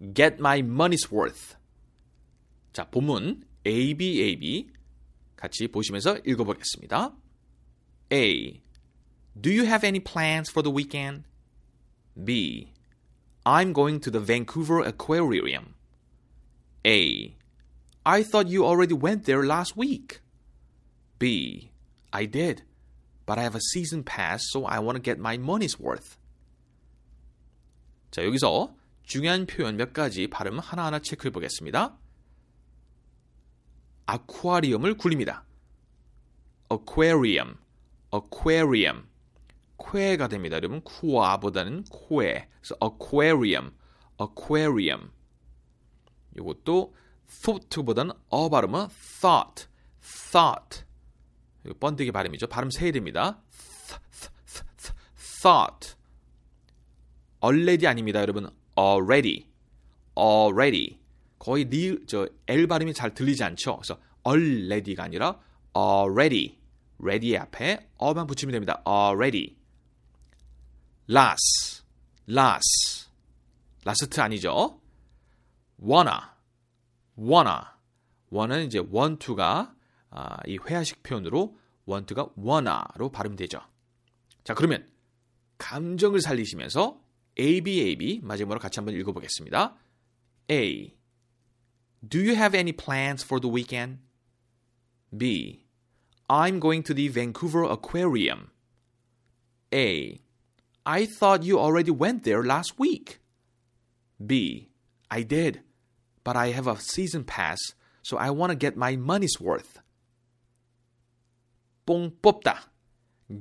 Get my money's worth 자 본문 A, B, A, B 같이 보시면서 읽어보겠습니다. A. Do you have any plans for the weekend? B. I'm going to the Vancouver Aquarium. A. I thought you already went there last week. B. I did, but I have a season pass, so I want to get my money's worth. 자, 여기서 중요한 표현 몇 가지 발음 하나하나 체크해 보겠습니다. 아쿠아리움을 굴립니다. aquarium, aquarium. 쾌가 됩니다. 여러분, 쿠아보다는 쾌. 그래서 aquarium, aquarium. 이것도 thought보다는 어 발음은 thought, thought. 이거 번데기 발음이죠. 발음 세야 됩니다. thought. already 아닙니다, 여러분. Already, already. 거의 리, 저 L 발음이 잘 들리지 않죠. 그래서 already가 아니라 already, ready 앞에 어만 붙이면 됩니다. already. last, last. last 아니죠. wanna, wanna. wanna는 이제 want to가 아, 이 회화식 표현으로 want to가 wanna로 발음되죠. 자, 그러면 감정을 살리시면서 A, B, A, B 마지막으로 같이 한번 읽어보겠습니다. A. Do you have any plans for the weekend? B. I'm going to the Vancouver Aquarium. A. I thought you already went there last week. B. I did, but I have a season pass, so I want to get my money's worth. 뽕 뽑다.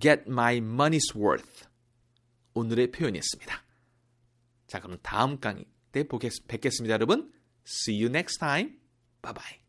Get my money's worth. 오늘의 표현이었습니다. 자, 그럼 다음 강의 때 보겠, 뵙겠습니다, 여러분. See you next time. Bye bye.